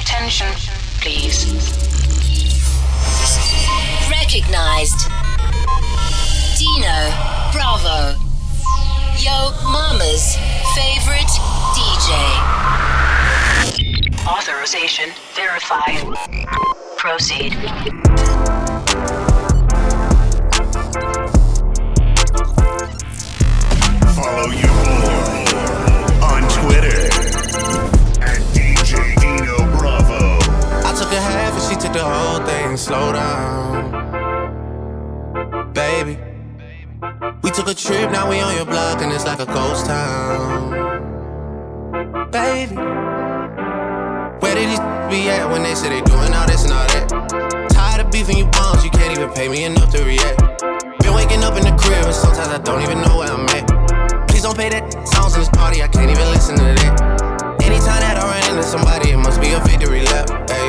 attention, please. Recognized. Dino Bravo. Yo Mama's favorite DJ. Authorization verified. Proceed. Follow your the whole thing. Slow down, baby. We took a trip, now we on your block and it's like a ghost town, baby. Where did these be at when they say they doing all this and all that? Tired of beefing you bums, you can't even pay me enough to react. Been waking up in the crib and sometimes I don't even know where I'm at. Please don't pay that songs in this party, I can't even listen to that. Anytime that I run into somebody, it must be a victory lap. Hey,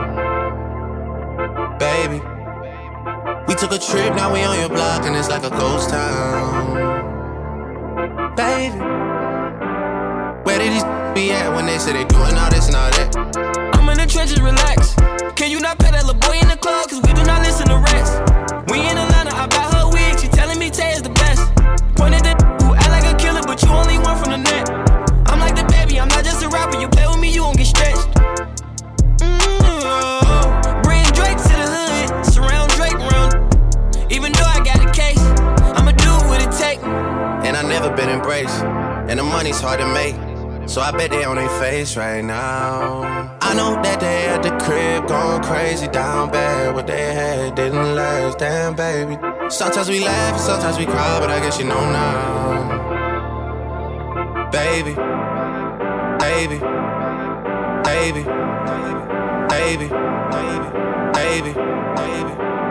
We took a trip, now we on your block and it's like a ghost town, baby. Where did these be at when they say they doing all this and all that? I'm in the trenches, relax. Can you not pay that little boy in the club? Cause we do not listen to rats. We in Atlanta, I bought her wig. She telling me Tay is the best. Pointed at who act like a killer, but you only one from the net. I'm like the baby, I'm not just a rapper. You play with me, you won't get stretched. been embraced, and the money's hard to make. So I bet they on their face right now. I know that they at the crib going crazy down bad. What they had didn't last, damn baby. Sometimes we laugh, sometimes we cry, but I guess you know now. Baby, baby, baby, baby, baby, baby, baby. baby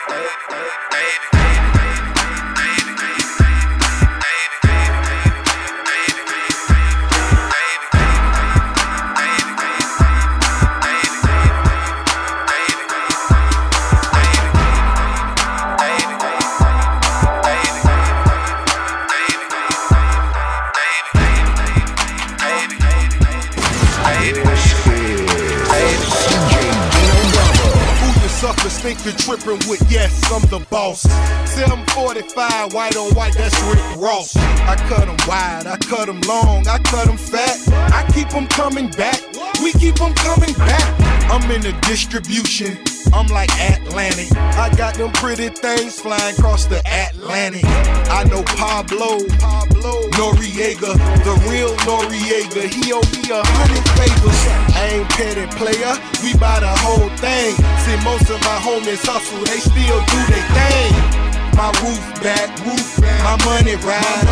Who boss. 745, white on white, that's Rick Ross. I cut them wide, I cut them long, I cut them fat. I keep them coming back, we keep them coming back. I'm in the distribution, I'm like Atlantic. I got them pretty things flying across the Atlantic. I know Pablo, Pablo Noriega, the real Noriega. He owe me a hundred favors. I ain't petty player, we buy the whole thing. See, most of my homies hustle, they still do their thing. My roof back, roof back, my money ride.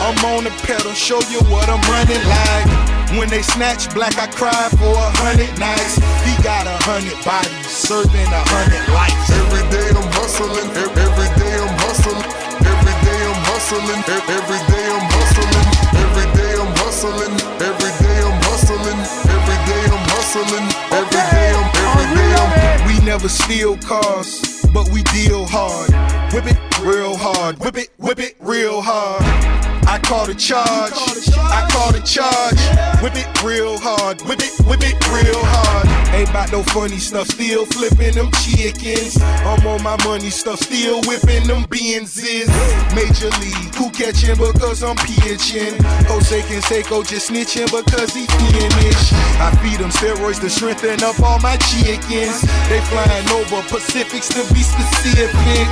I'm on the pedal, show you what I'm running like. When they snatch black, I cry for a hundred nights. He got a hundred bodies, serving a hundred lives. Every day I'm hustling, every day I'm hustling, every day I'm hustling, every day I'm hustling, every day I'm hustling, every day I'm hustling, every day I'm hustling, every day I'm, every day I'm. We never steal cars, but we deal hard. Whip it real hard, whip it, whip it real hard. I call the charge, I call the charge. Whip it real hard, whip it, whip it real hard. About no funny stuff, still flipping them chickens. I'm on my money stuff, still whipping them Benzes. Major league, who catching because I'm pitching. Jose Canseco just snitching because he finished. I feed them steroids to strengthen up all my chickens. They flying over Pacifics to be specific.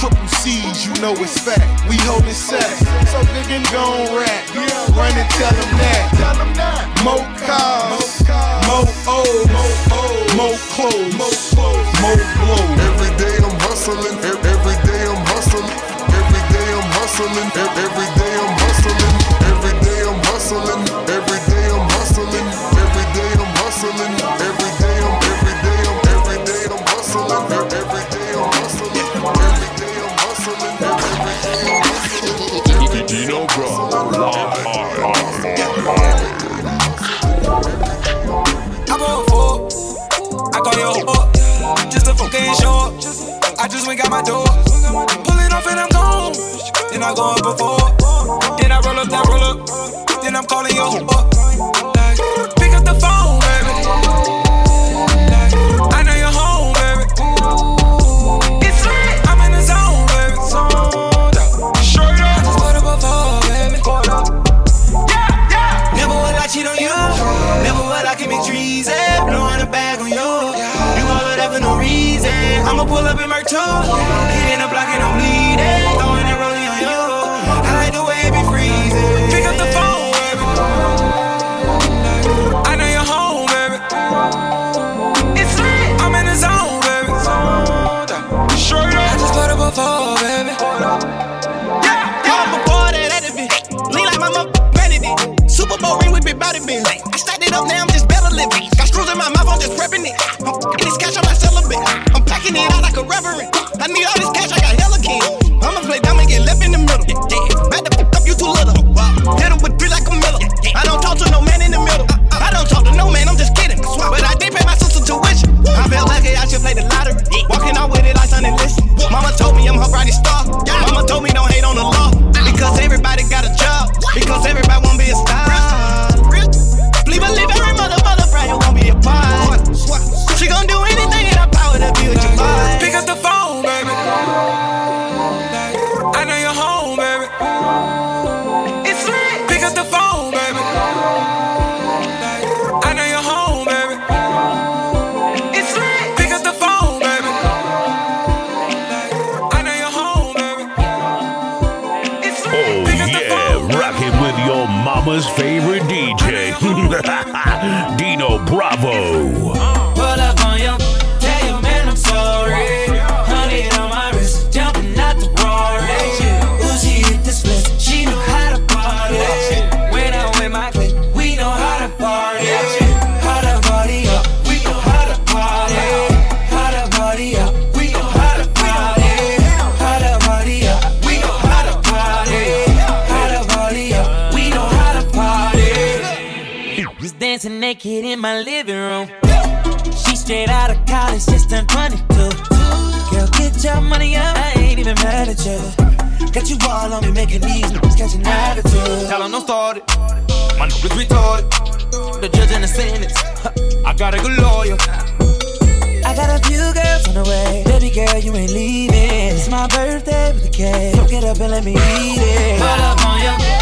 Triple C's, you know it's fact. We holding sack. So good and gon' rap. Run and tell them that. More cars, more O's, More clothes, more clothes, more blow. Every day I'm hustling. Every day I'm hustling. Every day I'm hustling. Every day I'm hustling. Every day I'm hustling. Every day Got my door. Pull it off and I'm gone. Then I go up before. Then I roll up, that roll up. Then I'm calling your up. Like, pick up the phone, baby. Like, I know you're home, baby. It's lit. I'm in the zone, baby. Straight. I just put up before, baby. Yeah, yeah. Never will I cheat on you. Never will I commit treason. Blowing a bag on you. For no reason. I'ma pull up in Merc too. Hitting the block and I'm bleeding. Throwing it rolling on you. I like the way it be freezing. Pick up the phone, baby. I know you're home, baby. It's lit. I'm in the zone, baby. Straight up. I just put up before, baby. Yeah, yeah. before that, that bitch. Lean like my mother vanity. Super Bowl ring with big body bitch. I stacked it up, now I'm just better living. Got screws in my mouth, I'm just prepping it. I'm f***ing this cash, I'm. It out like a. I need all this cash, I got hella king. I'ma play dumb and get left in the middle. Bravo. Naked in my living room. She straight out of college, just turned 22. Girl, get your money up, I ain't even mad at you. Got you all on me, making these niggas catch an attitude. Tell 'em don't start it. My niggas retarded. The judge and the sentence. I got a good lawyer. I got a few girls on the way. Baby girl, you ain't leaving. It's my birthday with the cake. So get up and let me eat it. Pull up on your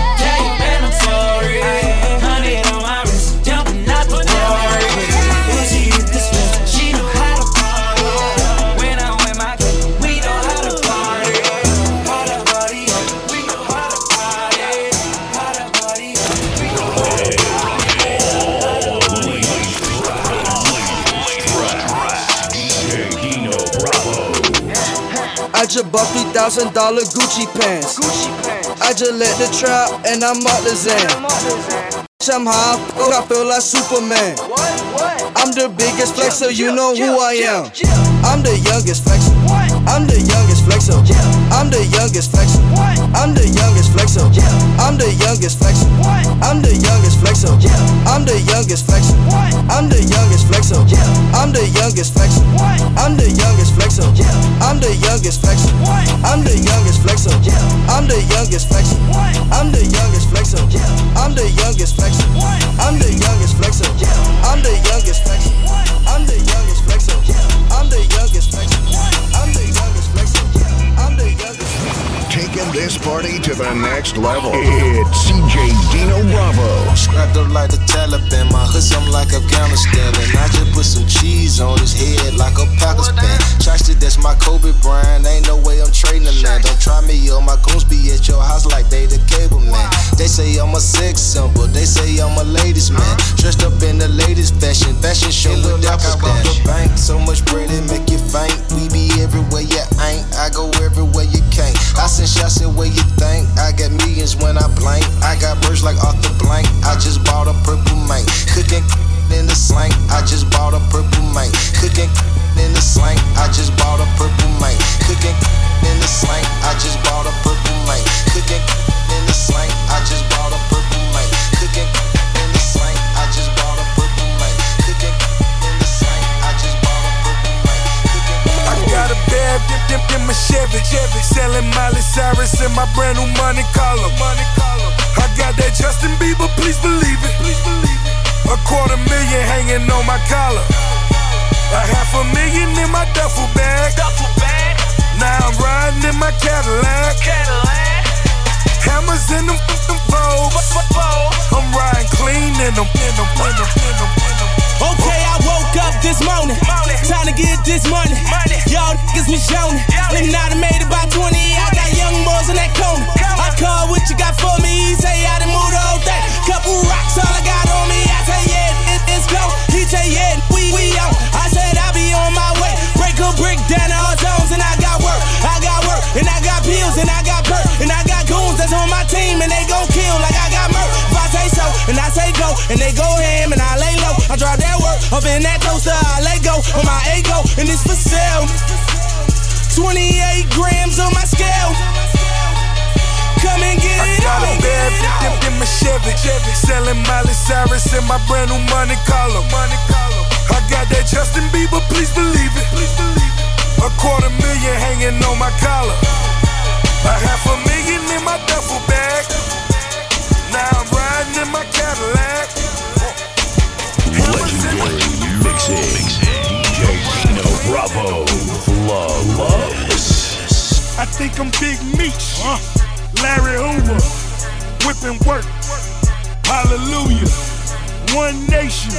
just bought three thousand dollar Gucci pants. Gucci pants. I just let the trap and I'm up the Zan. High, I feel like Superman. I'm the biggest flexer, you know who I am. I'm the youngest flexer. I'm the youngest flexer. I'm the youngest flexer. I'm the youngest flexer. I'm the youngest flexer. I'm the youngest flexer. I'm the youngest flexer. I'm the youngest flexer. I'm the youngest flexer. I'm the youngest flexer. I'm the youngest flexer. I'm the youngest flexer. I'm the youngest flexer. I'm the youngest flexer. I'm the youngest flexer. I'm the youngest flexer. I'm the youngest flexer. I'm the youngest flexer. I'm the youngest flexer. Taking this party to the next level. It's CJ Dino Bravo. Strapped up like the Taliban, my hood something like Afghanistan. And I just put some cheese on his head like a Packers fan. Trusted that's my Kobe Bryant, ain't no way I'm trading the land. Don't try me, yo, my goons be at your house like they the cable man. They say I'm a sex symbol, they say I'm a ladies man. Dressed up in the latest fashion, fashion show with like I rob the bank. So much bread it make you faint. We be everywhere you ain't, I go everywhere you can't. I send shots in where you think. I got millions when I blank. I got birds like Arthur Blank. I just bought a purple mate. Cooking in the slang. I just bought a purple mate. Cooking in the slang. I just bought a purple mate. Cooking in the slang. I just bought a purple mate. Cooking in the slang. I just bought a Chevy, Chevy. Selling Miley Cyrus in my brand new money collar. Money collar. I got that Justin Bieber, please believe it. Please believe it. A quarter million hanging on my collar. A half a million in my duffel bag. Duffel bag. Now I'm riding in my Cadillac. Cadillac. Hammers in them, them. I'm riding clean in them, in them, in them, in them, in them. Okay, I woke up this morning. Time to get this money. Y'all niggas was yawning. And I done made about 20. I got young boys in that corner. I call what you got for me. Say I done moved whole thing. Couple rocks, all I got on me. I say, yeah, And they go ham. And I lay low. I drop that work. Up in that toaster. I let go on my ego. And it's for sale. 28 grams on my scale. Come and get I it got a on. bad dip in my Chevy, Chevy. Selling Miley Cyrus in my brand new money collar. Money collar. I got that Justin Bieber, please believe it. Please believe it. A quarter million hanging on my collar. A half a million in my duffel bag. Now I'm riding in my mixing. DJ Dino Bravo. Flawless. I think I'm Big Meech. Larry Hoover. Whipping work. Hallelujah. One nation.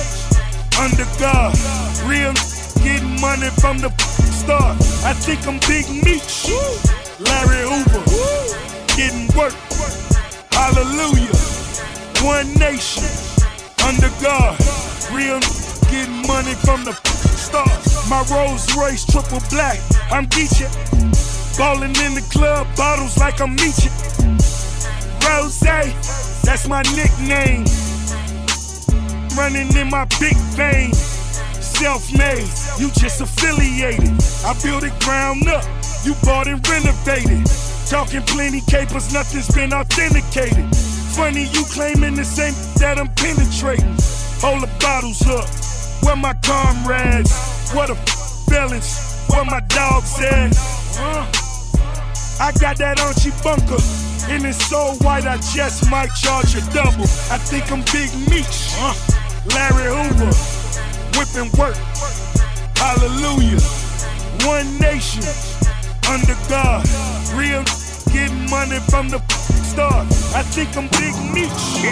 Under God. Real getting money from the start. I think I'm Big Meech. Larry Hoover. Getting work. Hallelujah. One nation. Under God. Real getting money from the start. My Rolls Royce triple black. I'm Geechee. Ballin' in the club, bottles like I'm Meechee. Rozay, that's my nickname. Running in my big vein. Self made, you just affiliated. I built it ground up, you bought and renovated. Talking plenty capers, nothing's been authenticated. Funny you claiming the same that I'm penetrating. Hold the bottles up, where my comrades? What a balance, where my dogs at? I got that Archie bunker. And it's so white, I just might charge a double. I think I'm Big Meech. Larry Hoover. Whipping work. Hallelujah. One nation. Under God. Real getting money from the start. I think I'm Big Meech.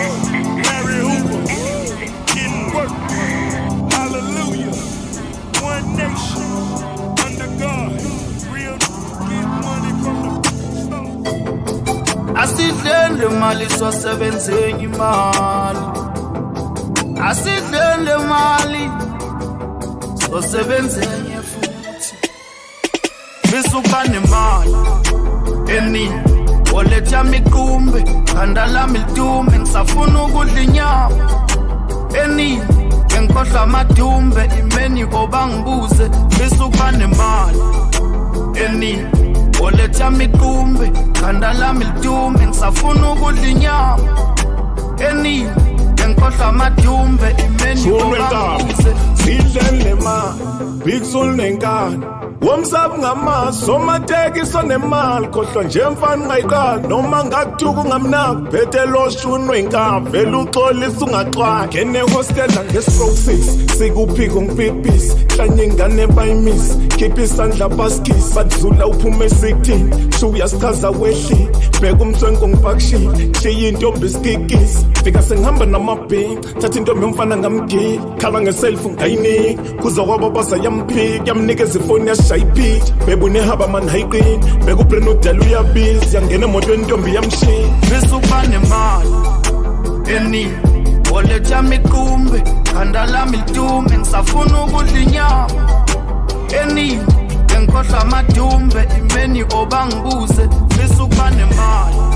Larry Hoover. imali siwasebenzeni imali. Asidleni le mali siwasebenzeni futhi. Fisa ukuba nemali eningi. Woletha yami iqumbe khanda lami lidume ngisafuna ukudla inyama eningi. Ngikhohlwa amadumbe imeni koba ngibuze. Fisa ukuba nemali eningi. Oletha miqumbe khanda lami lidume ngisafuna ukudla inyama engikhohlwa amadumbe imeni Soul koba Rental. ngibuze Sidlele ma, Big Soul Nenkani. womsabi ngamazi somatekiso nemali. Khohlwa nje mfana ungayiqali noma ngakuthuka ungamnaki phethe loshunwe inkava vele uxolisa ungaxwali ngenehostela ngestroke six sikuphiko ngipipisi hlanye ingane bayimisi khipha isandla baskisi badlula uphume esiktini sho uyasichaza wehlile. Bheka umthwenko ngipakishile hliye intombi isikikisi fika sengihamba namabhingi thatha intombi yomfana ngamgili. Khala ngeselfu ngayinika. Kuzokwaba baza yamphika yamnikeza ifoni yashaya iphitha bebunehaba mani hayiqini beka ubreni udala uyabiza yangena emotweni intombi yamshiya fisa ukuba nemali eningi wallet yami iqumbe khanda lami litume ngisafuna ukudla inyama eningi ngengikhohlwa amadumbe imeni obangibuze fisa ukuba nemali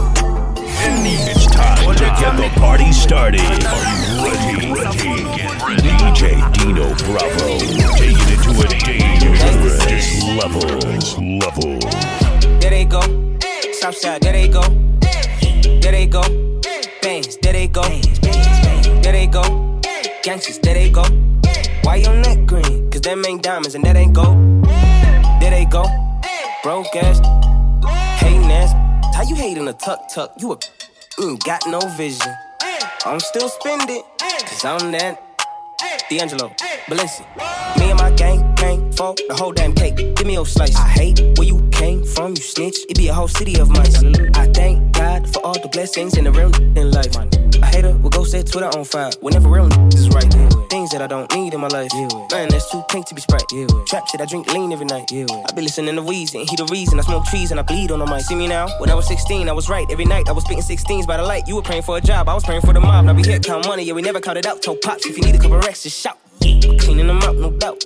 It's time to get the party started. Are you ready? Ready? DJ Dino Bravo. Taking it to a dangerous level. Level. There they go. Southside, there they go. There they go. Bangs, there they go. There they go. Gangsters, there they go. Why your neck green? Cause them ain't diamonds and that ain't gold. There they go. Broke ass. Hating ass. How you hating a tuck tuck? You a you ain't got no vision. I'm still spending. Cause I'm that. D'Angelo, Balenci. Me and my gang came for the whole damn cake. Give me your slice. I hate where you came from, you snitch. It be a whole city of mice. I thank God for all the blessings and the real in life. A hater will go set Twitter on fire whenever real is right. Things that I don't need in my life. Yeah, Man, that's too pink to be sprite. Trap shit, I drink lean every night. Yeah, I be listening to Weezy, he the reason I smoke trees and I bleed on the mic. See me now? When I was 16, I was right. Every night I was spitting 16s by the light. You were praying for a job, I was praying for the mob. Now we here count money, yeah, we never counted out. Told pops if you need a couple racks, just shout. Cleaning them up, no doubt.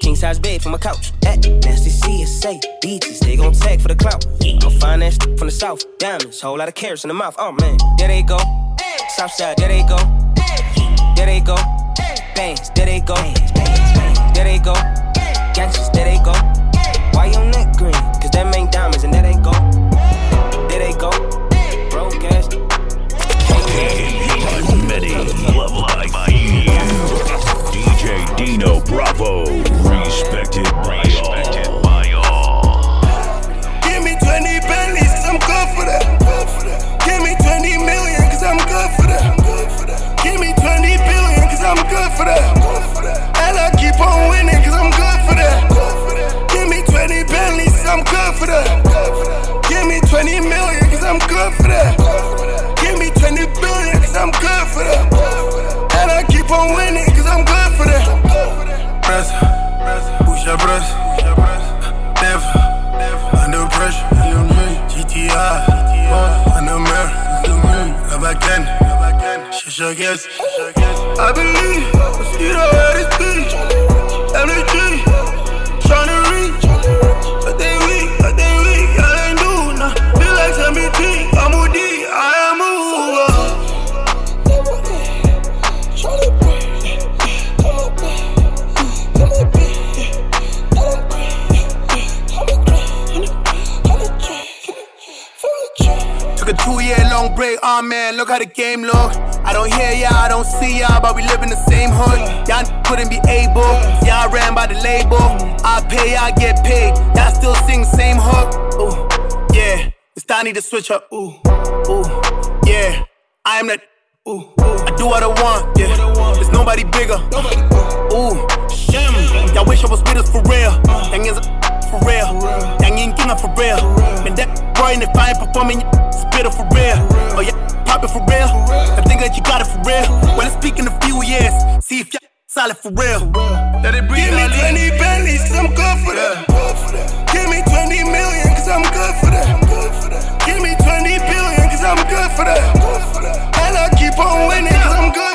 King size bed from my couch. At nasty CSA. Beaches, they gon' tag for the clout. Find that shit from the south. Diamonds, whole lot of carrots in the mouth. Oh man, there they go. Southside, there they go. There they go. Bangs, there they go. There they go. Gangsters, there they go. Shisha guess. I believe, I but we live in the same hood. Y'all couldn't be able, y'all ran by the label. I pay, I get paid, y'all still sing the same hook. Ooh, yeah, it's time I need to switch up. Ooh, ooh, yeah, I am that. Ooh, ooh, I do what I want, yeah. There's nobody bigger. Ooh, shim, y'all wish I was with us for real. Yang is for real. Yang ain't king for real. Man, that boy in the fine performing, spit it for real. Oh, yeah, pop it for real. I think that you got it for real. Well, let's speak in a few years. See if y'all solid for real. Let it breathe. Give me 20 Bentleys, cause I'm good for that. Give me 20 million, cause I'm good for that. Give me 20 billion, cause I'm good for that. And I keep on winning, cause I'm good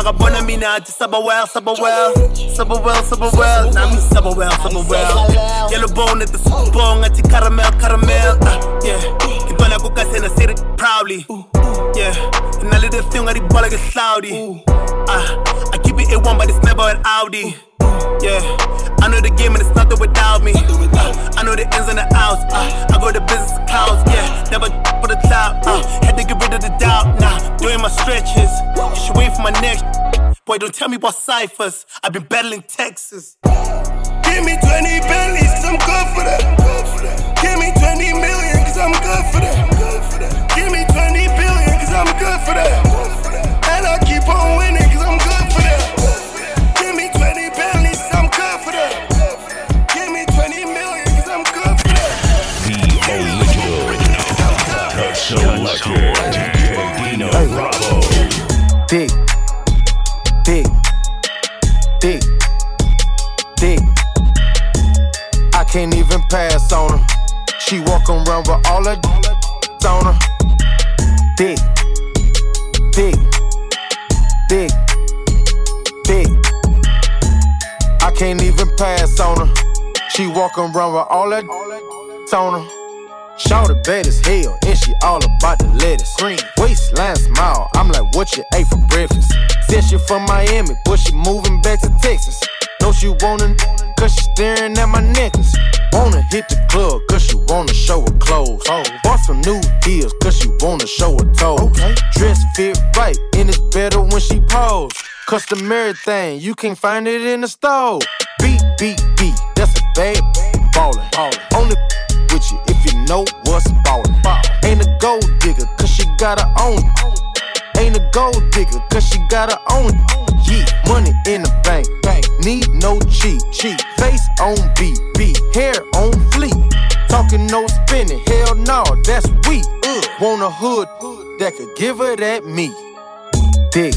wako makabona mina athi saba well saba well saba well saba well nami saba well saba well yellow bone at the super bowl ngathi caramel caramel uh, yeah ngibona kukasena sit it proudly yeah And nalidefting ngadibola ke cloudy uh, I keep it A1 but it's never an Audi Yeah, I know the game and it's nothing without me. Uh, I know the ins and the outs. Uh, I go to business accounts. Yeah, never for the top. Uh, had to get rid of the doubt. Now nah, doing my stretches. You should wait for my next. Boy, don't tell me about ciphers. I've been battling Texas. Give me 20 Bentleys, cause I'm good for that. Give me 20 million, cause I'm good for that. Give me 20 billion, cause I'm good for that. And I keep on winning, cause I'm good for that. Give me 20 Bentleys, cause I'm good for that. Give me 20 million, cause I'm good for that. The original, the selector, DJ Dino Bravo. Dick, dick, dick, dick. I can't even pass on her. She walk around with all her on her. Dick, dick, dick, dick. I can't even pass on her. She walk around with all that on her. Shout bad as hell, and she all about the lettuce. Green waistline smile, I'm like, what you ate for breakfast? Said she from Miami, but she moving back to Texas. Know she wanna, cause she staring at my necklace. Wanna hit the club, cause she wanna show her clothes. Oh. Bought some new heels, cause she wanna show her toes. Okay. Dress fit right, and it's better when she pose. Customary thing, you can't find it in the store. Beat, beat, beat, that's a bad ballin'. ballin'. Only with you if you know what's ballin'. Ain't a gold digger, cause she got her own. Ain't a gold digger, cause she got her own. Yeah, money in the bank, bank. Need no cheat, cheat. Face on beat, beat. Hair on fleek. Talking no spinning, hell no, that's weak. Ugh. Want a hood that could give her that meat. Dick,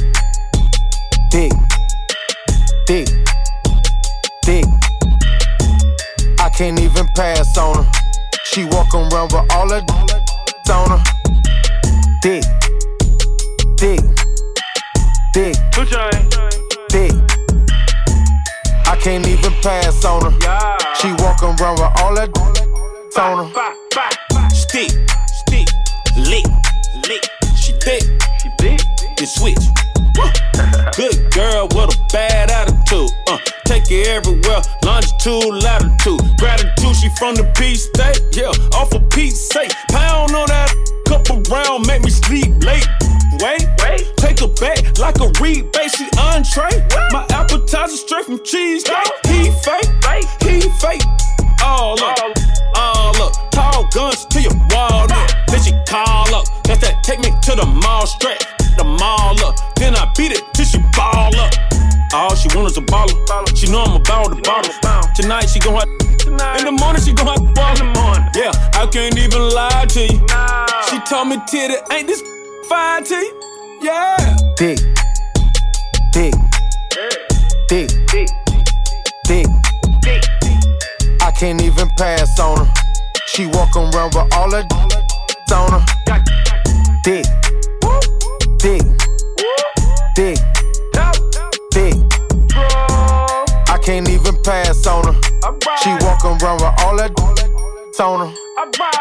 dick, dick, dick. I can't even pass on her. She walk around with all her on her. Dick, dick, dick, dick. I can't even pass on her. She walk around with all her on her. Stick, stick, lick, lick. She thick, she thick. Then switch. Good girl with it everywhere. Longitude, latitude. Gratitude, she from the P state. Yeah, off of Pete's sake. Pound on that couple round, make me sleep late. Wait, wait. Take a back like a rebate. She entree. My appetizer straight from cheesecake. He fake, he fake. All up, all up. Tall guns to your wall up. Then she call up. That's that take me to the mall straight. The mall up. Then I beat it till she ball up. All she want is a baller. She know I'm about the bottle. Tonight she gon' have. In the morning she gon' have to ball. Yeah, I can't even lie to you. She told me titty ain't this fine to you? Yeah. Dick, dick, dick, dick, Dick. I can't even pass on her. She walk around with all her on her. Dick, dick, dick, can't even pass on her. She walk around with all her on her.